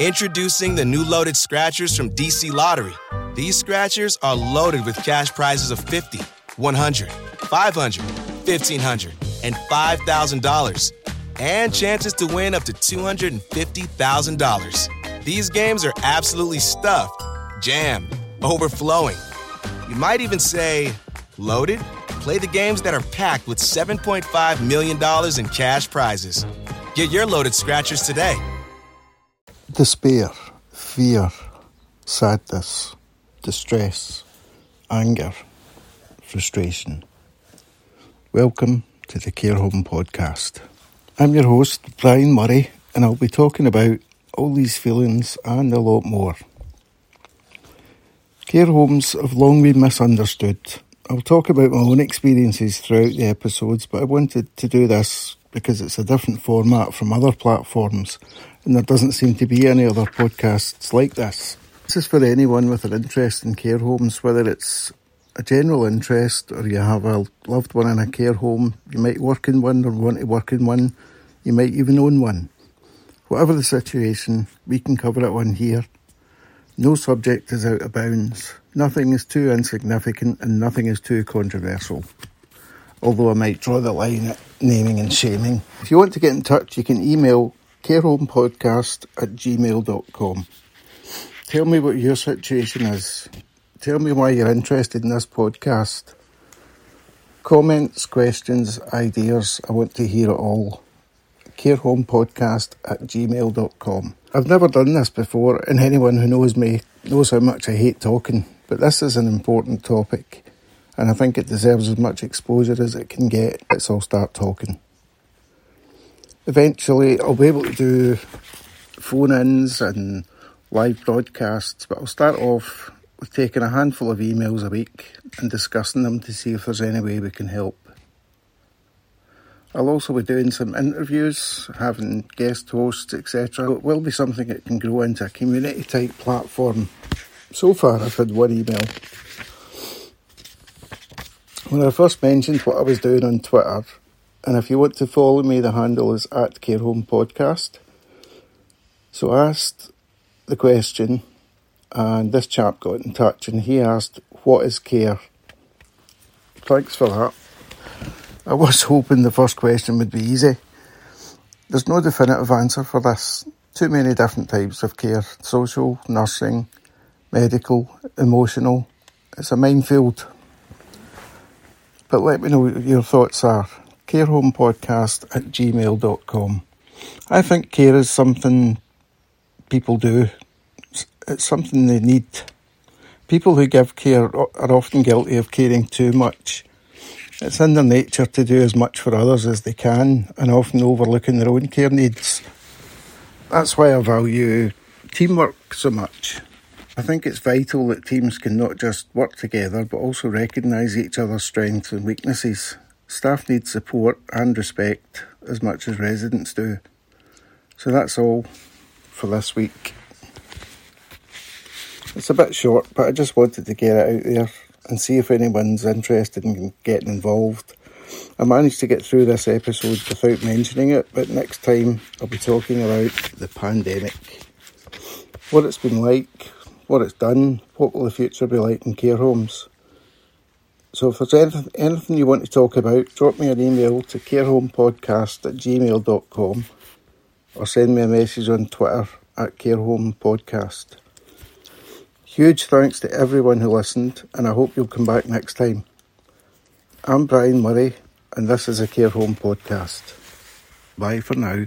Introducing the new loaded scratchers from DC Lottery. These scratchers are loaded with cash prizes of 50, 100, 500, 1500, and $5,000. And chances to win up to $250,000. These games are absolutely stuffed, jammed, overflowing. You might even say loaded. Play the games that are packed with $7.5 million in cash prizes. Get your loaded scratchers today. Despair, fear, sadness, distress, anger, frustration. Welcome to the Care Home Podcast. I'm your host, Brian Murray, and I'll be talking about all these feelings and a lot more. Care homes have long been misunderstood. I'll talk about my own experiences throughout the episodes, but I wanted to do this because it's a different format from other platforms and there doesn't seem to be any other podcasts like this. This is for anyone with an interest in care homes, whether it's a general interest or you have a loved one in a care home, you might work in one or want to work in one, you might even own one. Whatever the situation, we can cover it on here. No subject is out of bounds. Nothing is too insignificant and nothing is too controversial although I might draw the line at naming and shaming. If you want to get in touch, you can email carehomepodcast at gmail.com. Tell me what your situation is. Tell me why you're interested in this podcast. Comments, questions, ideas, I want to hear it all. carehomepodcast at gmail.com. I've never done this before, and anyone who knows me knows how much I hate talking, but this is an important topic and I think it deserves as much exposure as it can get. Let's all start talking. Eventually, I'll be able to do phone ins and live broadcasts, but I'll start off with taking a handful of emails a week and discussing them to see if there's any way we can help. I'll also be doing some interviews, having guest hosts, etc. It will be something that can grow into a community type platform. So far, I've had one email when I first mentioned what I was doing on Twitter, and if you want to follow me, the handle is at Care Home Podcast. So I asked the question, and this chap got in touch, and he asked, "What is care?" Thanks for that. I was hoping the first question would be easy. There's no definitive answer for this. Too many different types of care social, nursing, medical, emotional. It's a minefield. But let me know what your thoughts are. Carehomepodcast at gmail.com. I think care is something people do. It's something they need. People who give care are often guilty of caring too much. It's in their nature to do as much for others as they can and often overlooking their own care needs. That's why I value teamwork so much. I think it's vital that teams can not just work together but also recognise each other's strengths and weaknesses. Staff need support and respect as much as residents do. So that's all for this week. It's a bit short, but I just wanted to get it out there and see if anyone's interested in getting involved. I managed to get through this episode without mentioning it, but next time I'll be talking about the pandemic. What it's been like, what it's done, what will the future be like in care homes. So if there's anything, you want to talk about, drop me an email to carehomepodcast at gmail.com or send me a message on Twitter at carehomepodcast. Huge thanks to everyone who listened and I hope you'll come back next time. I'm Brian Murray and this is a Care Home Podcast. Bye for now.